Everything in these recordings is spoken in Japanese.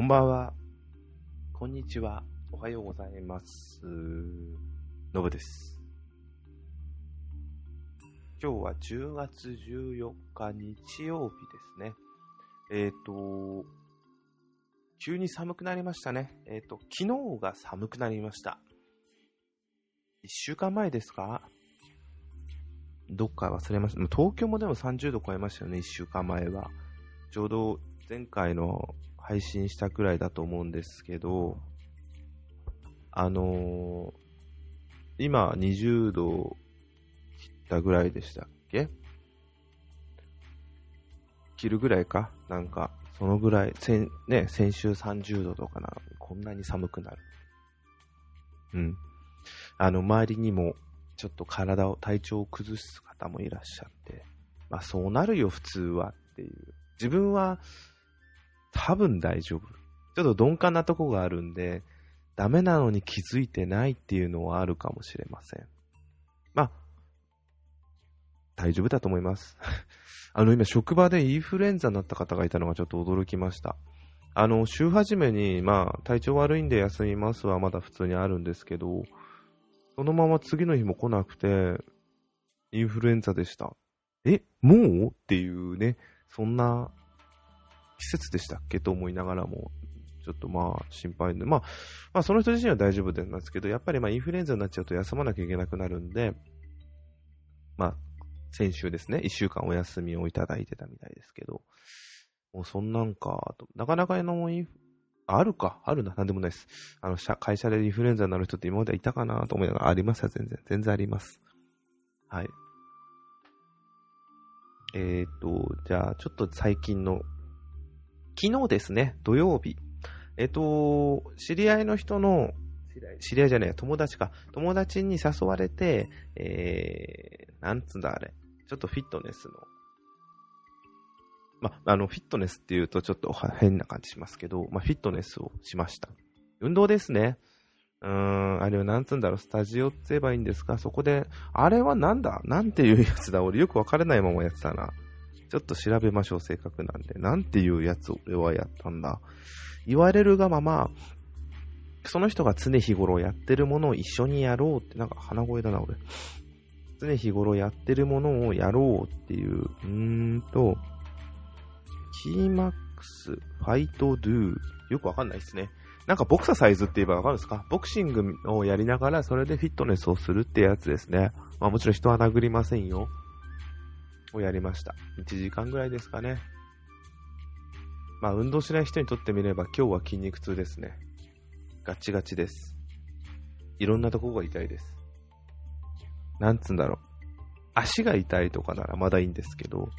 こんばんは。こんにちは。おはようございます。のぶです。今日は10月14日日曜日ですね。えっ、と、急に寒くなりましたね。えっ、と、昨日が寒くなりました。1週間前ですか？どっか忘れました。東京もでも30度超えましたよね、1週間前は。ちょうど前回の配信したくらいだと思うんですけど、あのー今20度切ったぐらいでしたっけ？切るぐらいか？なんか、そのぐらい、先ね、先週30度とかなこんなに寒くなる。うん。あの、周りにも、ちょっと体を、体調を崩す方もいらっしゃって、まあそうなるよ、普通はっていう。自分は、多分大丈夫。ちょっと鈍感なとこがあるんで、ダメなのに気づいてないっていうのはあるかもしれません。まあ、大丈夫だと思います。あの、今、職場でインフルエンザになった方がいたのがちょっと驚きました。あの、週始めに、まあ、体調悪いんで休みますはまだ普通にあるんですけど、そのまま次の日も来なくて、インフルエンザでした。え、もう？っていうね、そんな季節でしたっけと思いながらも、ちょっとまあ心配で、まあ、まあその人自身は大丈夫なんですけど、やっぱりまインフルエンザになっちゃうと休まなきゃいけなくなるんで、まあ先週ですね、1週間お休みをいただいてたみたいですけど、もうそんなんか、となかなかのインフ、あるか、あるな、なんでもないです。あの、社会社でインフルエンザになる人って今まではいたかなと思いながら、ありますよ、全然。全然あります。はい。えーと、じゃあ、ちょっと最近の、昨日ですね、土曜日。えっと、知り合いの人の、知り合いじゃない、友達か。友達に誘われて、えー、なんつうんだあれ。ちょっとフィットネスの、ま、あの、フィットネスっていうとちょっと変な感じしますけど、ま、フィットネスをしました。運動ですね。うーん、あれはなんつうんだろう、スタジオって言えばいいんですかそこで、あれはなんだ？なんていうやつだ？俺よくわからないままやってたな。ちょっと調べましょう、せっかくなんで。なんていうやつ俺はやったんだ。言われるがまま、その人が常日頃やってるものを一緒にやろうって、なんか鼻声だな、俺。常日頃やってるものをやろうっていう、うーんと、キーマックス、ファイトドゥ、よくわかんないですね。なんかボクササイズって言えばわかるんですか？ボクシングをやりながらそれでフィットネスをするってやつですね。まあもちろん人は殴りませんよ。をやりました。1時間ぐらいですかね。まあ運動しない人にとってみれば今日は筋肉痛ですね。ガチガチです。いろんなとこが痛いです。なんつうんだろう。足が痛いとかならまだいいんですけど、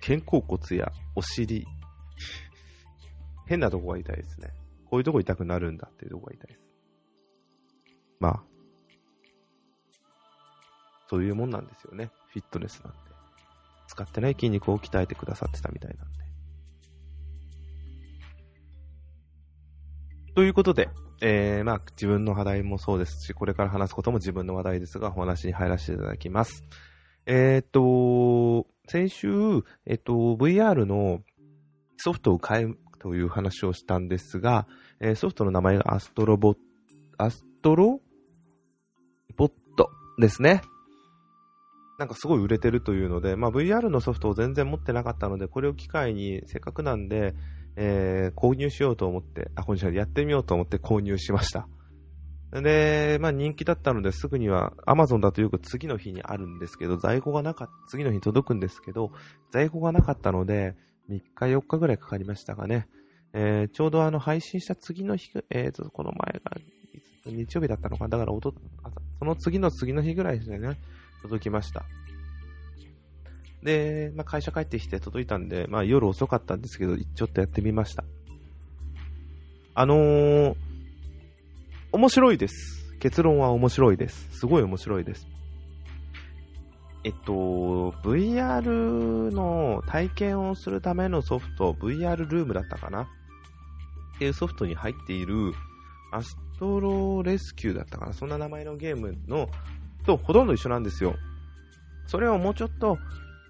肩甲骨やお尻、変なとこが痛いですね。こういうとこ痛くなるんだっていうとこが痛いです。まあ、そういうもんなんですよね。フィットネスなんで。使ってない筋肉を鍛えてくださってたみたいなんで。ということで、えー、まあ、自分の話題もそうですし、これから話すことも自分の話題ですが、お話に入らせていただきます。えー、っと、先週、えっと、VR のソフトを変えという話をしたんですが、えーソフトの名前がアストロボアストロボットですね。なんかすごい売れてるというので、まあ、VR のソフトを全然持ってなかったので、これを機会にせっかくなんで、えー購入しようと思って、あ、こんにちは、やってみようと思って購入しました。で、まあ人気だったのですぐには Amazon だとよく次の日にあるんですけど、在庫がなかった、次の日に届くんですけど、在庫がなかったので、3日4日ぐらいかかりましたかね。えーちょうどあの配信した次の日、えーと、この前が日曜日だったのかな。だからおと、その次の次の日ぐらいですよね。届きました。で、まあ、会社帰ってきて届いたんで、まあ、夜遅かったんですけど、ちょっとやってみました。あのー、面白いです。結論は面白いです。すごい面白いです。えっと、VR の体験をするためのソフト、VR ルームだったかな？っていうソフトに入っている、アストロレスキューだったかな？そんな名前のゲームの、とほとんど一緒なんですよ。それをもうちょっと、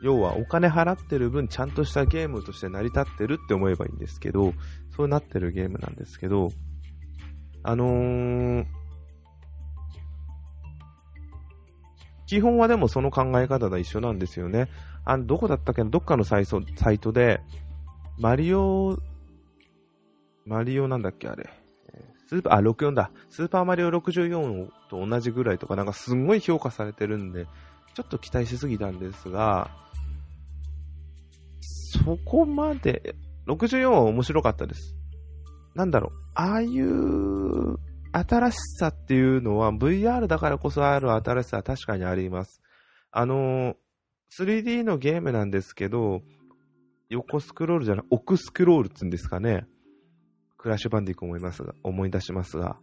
要はお金払ってる分ちゃんとしたゲームとして成り立ってるって思えばいいんですけど、そうなってるゲームなんですけど、あのー、基本はでもその考え方が一緒なんですよね。あの、どこだったっけどっかのサイサイトで、マリオ、マリオなんだっけあれ。スーパー、あ、64だ。スーパーマリオ64と同じぐらいとか、なんかすごい評価されてるんで、ちょっと期待しすぎたんですが、そこまで、64は面白かったです。なんだろう、ああいう新しさっていうのは VR だからこそある新しさは確かにあります。あの、3D のゲームなんですけど、横スクロールじゃない、奥スクロールって言うんですかね。クラッシュバンディック思いますが、思い出しますが、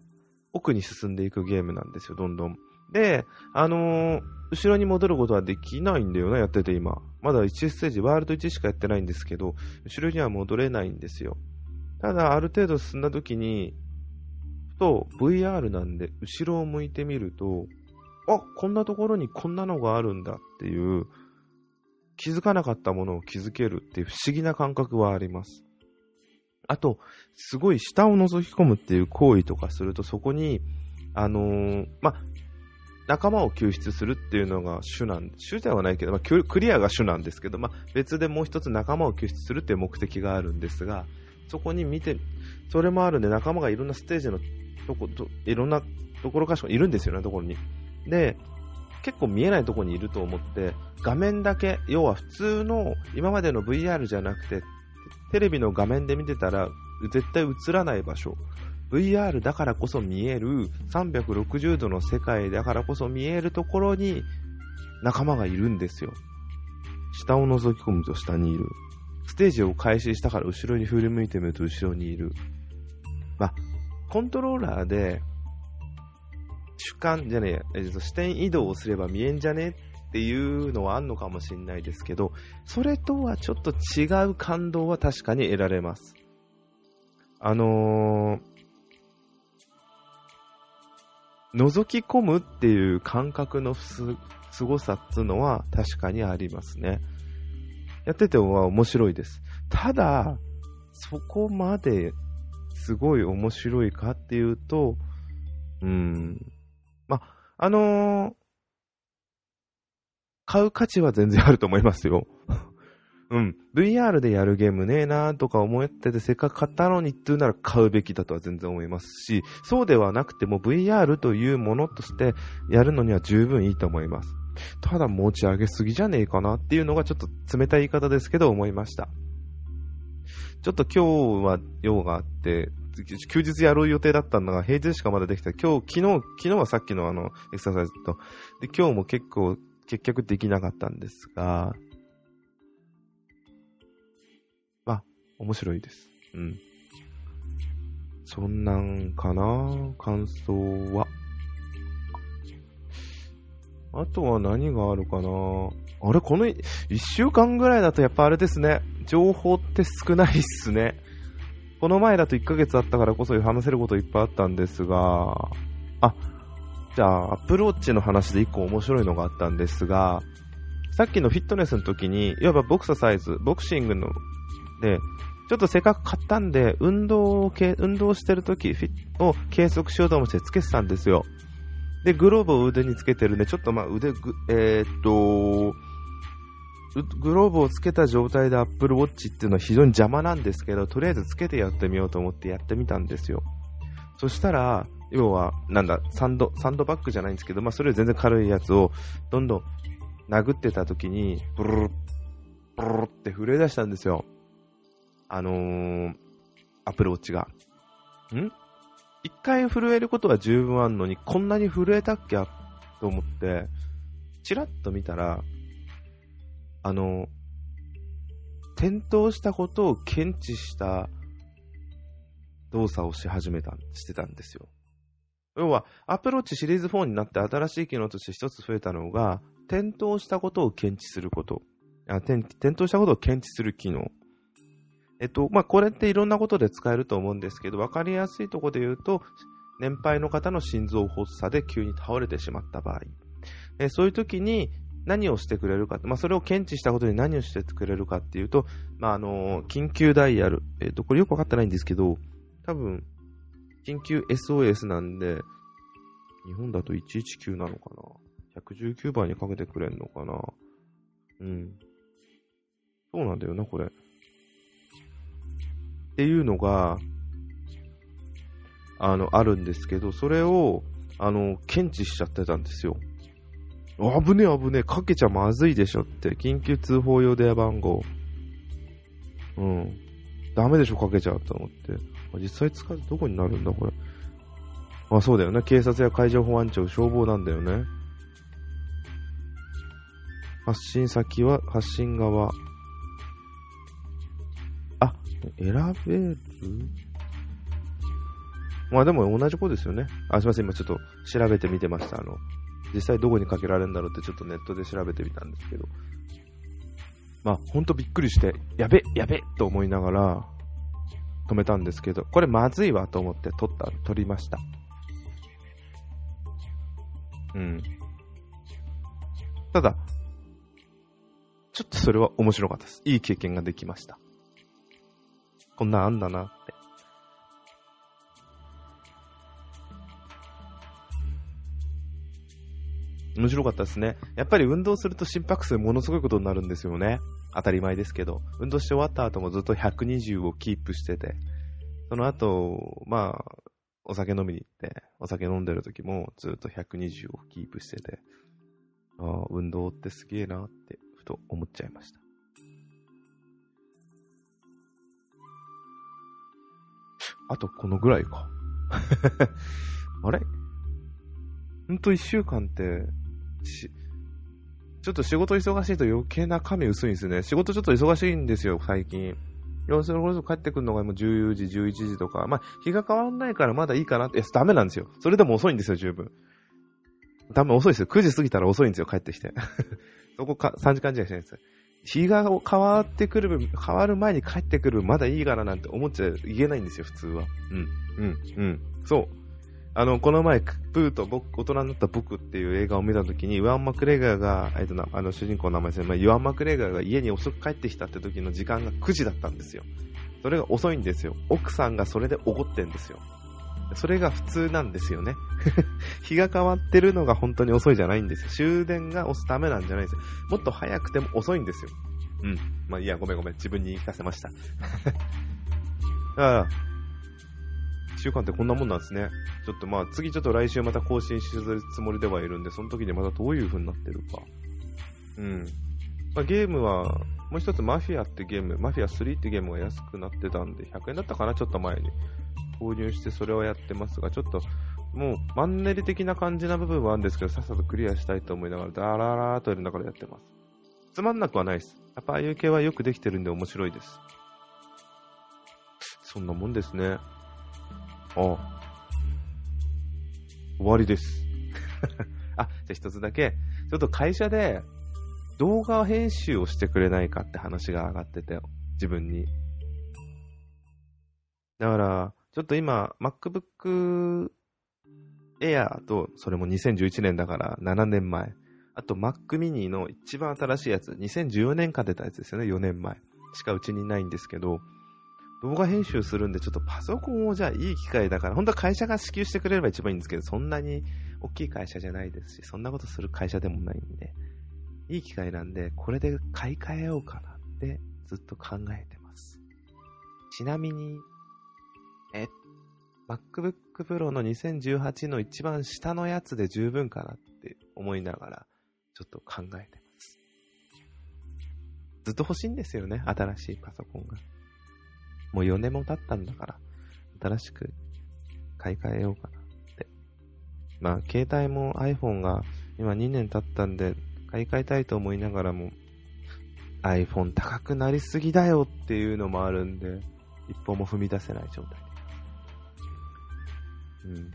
奥に進んでいくゲームなんですよ、どんどん。で、あのー、後ろに戻ることはできないんだよな、やってて今。まだ1ステージ、ワールド1しかやってないんですけど、後ろには戻れないんですよ。ただ、ある程度進んだ時に、ふと VR なんで、後ろを向いてみると、あ、こんなところにこんなのがあるんだっていう、気づかなかったものを気づけるっていう不思議な感覚はあります。あと、すごい下を覗き込むっていう行為とかすると、そこに、あのー、ま仲間を救出するっていうのが主なん、主ではないけど、まあ、クリアが主なんですけど、まあ、別でもう一つ仲間を救出するっていう目的があるんですが、そこに見て、それもあるんで仲間がいろんなステージのとこ、といろんなところかしかいるんですよね、ところに。で、結構見えないところにいると思って、画面だけ、要は普通の今までの VR じゃなくて、テレビの画面で見てたら絶対映らない場所 VR だからこそ見える360度の世界だからこそ見えるところに仲間がいるんですよ。下を覗き込むと下にいる。ステージを開始したから後ろに振り向いてみると後ろにいる。まあ、コントローラーで主観じゃねえ、えっと、視点移動をすれば見えんじゃね？っていうのはあんのかもしんないですけど、それとはちょっと違う感動は確かに得られます。あのー、覗き込むっていう感覚のすごさっていうのは確かにありますね。やってては面白いです。ただ、そこまですごい面白いかっていうと、うん。ま、あのー、買う価値は全然あると思いますよ。うん。VR でやるゲームねえなーとか思ってて、せっかく買ったのにっていうなら買うべきだとは全然思いますし、そうではなくても VR というものとしてやるのには十分いいと思います。ただ持ち上げすぎじゃねえかなっていうのがちょっと冷たい言い方ですけど思いました。ちょっと今日は用があって、休日やろう予定だったのが平日しかまだできた。今日、昨日、昨日はさっきのあの、エクササイズと、で、今日も結構、結局できなかったんですが、まあ面白いです。うん。そんなんかな？感想は？あとは何があるかな？あれこの1週間ぐらいだとやっぱあれですね。情報って少ないっすね。この前だと1ヶ月あったからこそ話せることいっぱいあったんですが、あ、じゃあ、アップルウォッチの話で1個面白いのがあったんですが、さっきのフィットネスの時に、いわばボクササイズ、ボクシングので、ちょっとせっかく買ったんで、運動を、運動してる時を計測しようと思ってつけてたんですよ。で、グローブを腕につけてるんで、ちょっとまあ腕、えー、っと、グローブをつけた状態で Apple Watch っていうのは非常に邪魔なんですけど、とりあえずつけてやってみようと思ってやってみたんですよ。そしたら、要は、なんだ、サンド、サンドバッグじゃないんですけど、まあそれより全然軽いやつを、どんどん殴ってた時に、ブルルブルルって震え出したんですよ。あのー、アプローチが。ん一回震えることは十分あんのに、こんなに震えたっけと思って、チラッと見たら、あの、転倒したことを検知した動作をし始めた、してたんですよ。要は、 Apple Watch Series 4になって新しい機能として一つ増えたのが、転倒したことを検知すること。あ転転倒したことを検知する機能。えっと、まあ、これっていろんなことで使えると思うんですけど、わかりやすいところで言うと、年配の方の心臓発作で急に倒れてしまった場合、えそういう時に、何をしてくれるか、まあ、それを検知したことで何をしてくれるかっていうと、まあ、あの、緊急ダイヤル。えっ、と、これよくわかってないんですけど、多分、緊急 SOS なんで、日本だと119なのかな ?119 番にかけてくれんのかな？うん。そうなんだよな、これ。っていうのが、あの、あるんですけど、それを、あの、検知しちゃってたんですよ。危ねえ危ねえ、かけちゃまずいでしょって。緊急通報用電話番号。うん。ダメでしょ、かけちゃうと思って。実際使うとどこになるんだ、これ。あ、そうだよね。警察や海上保安庁、消防なんだよね。発信先は、発信側。あ、選べる？まあでも同じことですよね。あ、すいません。今ちょっと調べてみてました。あの、実際どこにかけられるんだろうってちょっとネットで調べてみたんですけど。まあ、ほんとびっくりして、やべ、やべと思いながら止めたんですけど、これまずいわと思って撮った、撮りました。うん。ただ、ちょっとそれは面白かったです。いい経験ができました。こんなんあんだなって。面白かったですね。やっぱり運動すると心拍数ものすごいことになるんですよね。当たり前ですけど。運動して終わった後もずっと120をキープしてて。その後、まあ、お酒飲みに行って、お酒飲んでる時もずっと120をキープしてて、ああ、運動ってすげえなって、ふと思っちゃいました。あとこのぐらいか。あれ？ほんと一週間って、し、ちょっと仕事忙しいと余計な髪薄いんですね。仕事ちょっと忙しいんですよ、最近。要するに帰ってくるのがもう10時、11時とか。まあ、日が変わんないからまだいいかなって。いや、ダメなんですよ。それでも遅いんですよ、十分。ダメ、遅いですよ。9時過ぎたら遅いんですよ、帰ってきて。そこか、3時間じゃないです。日が変わってくる分、変わる前に帰ってくるまだいいからなんて思っちゃ言えないんですよ、普通は。うん、うん、うん。そう。あの、この前、プーと僕、大人になった僕っていう映画を見たときに、イワン・マクレガーが、えっと、あの、主人公の名前ですね、まあ、イワン・マクレガーが家に遅く帰ってきたって時の時間が9時だったんですよ。それが遅いんですよ。奥さんがそれで怒ってんですよ。それが普通なんですよね。日が変わってるのが本当に遅いじゃないんですよ。終電が押すためなんじゃないんですよ。もっと早くても遅いんですよ。うん。まあいいや、ごめんごめん。自分に言い聞かせました。だから、週間ってこんなもんなんですね。ちょっとまあ、次ちょっと来週また更新するつもりではいるんで、その時にまたどういう風になってるか。うん。まあ、ゲームは、もう一つマフィアってゲーム、マフィア3ってゲームが安くなってたんで、100円だったかな、ちょっと前に。購入してそれをやってますが、ちょっと、もう、マンネリ的な感じな部分はあるんですけど、さっさとクリアしたいと思いながら、ダララーとやりながらやってます。つまんなくはないです。やっぱああいう系はよくできてるんで面白いです。そんなもんですね。あ終わりです。あ、じゃあ一つだけ、ちょっと会社で動画編集をしてくれないかって話が上がってて、自分に。だから、ちょっと今、MacBook Air と、それも2011年だから7年前。あと Mac mini の一番新しいやつ、2014年か出たやつですよね、4年前。しかうちにないんですけど、動画編集するんで、ちょっとパソコンをじゃあいい機会だから、本当は会社が支給してくれれば一番いいんですけど、そんなに大きい会社じゃないですし、そんなことする会社でもないんで、いい機会なんで、これで買い替えようかなってずっと考えてます。ちなみに、え、MacBook Pro の2018の一番下のやつで十分かなって思いながら、ちょっと考えてます。ずっと欲しいんですよね、新しいパソコンが。もう4年も経ったんだから、新しく買い替えようかなって。まあ、携帯も iPhone が今2年経ったんで、買い替えたいと思いながらも、iPhone 高くなりすぎだよっていうのもあるんで、一歩も踏み出せない状態うん。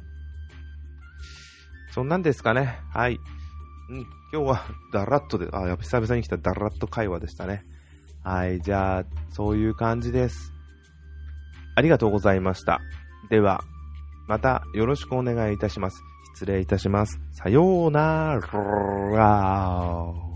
そんなんですかね。はい。うん、今日はダラッとで、あ、やっぱ久々に来たダラッと会話でしたね。はい、じゃあ、そういう感じです。ありがとうございました。では、またよろしくお願いいたします。失礼いたします。さようなら。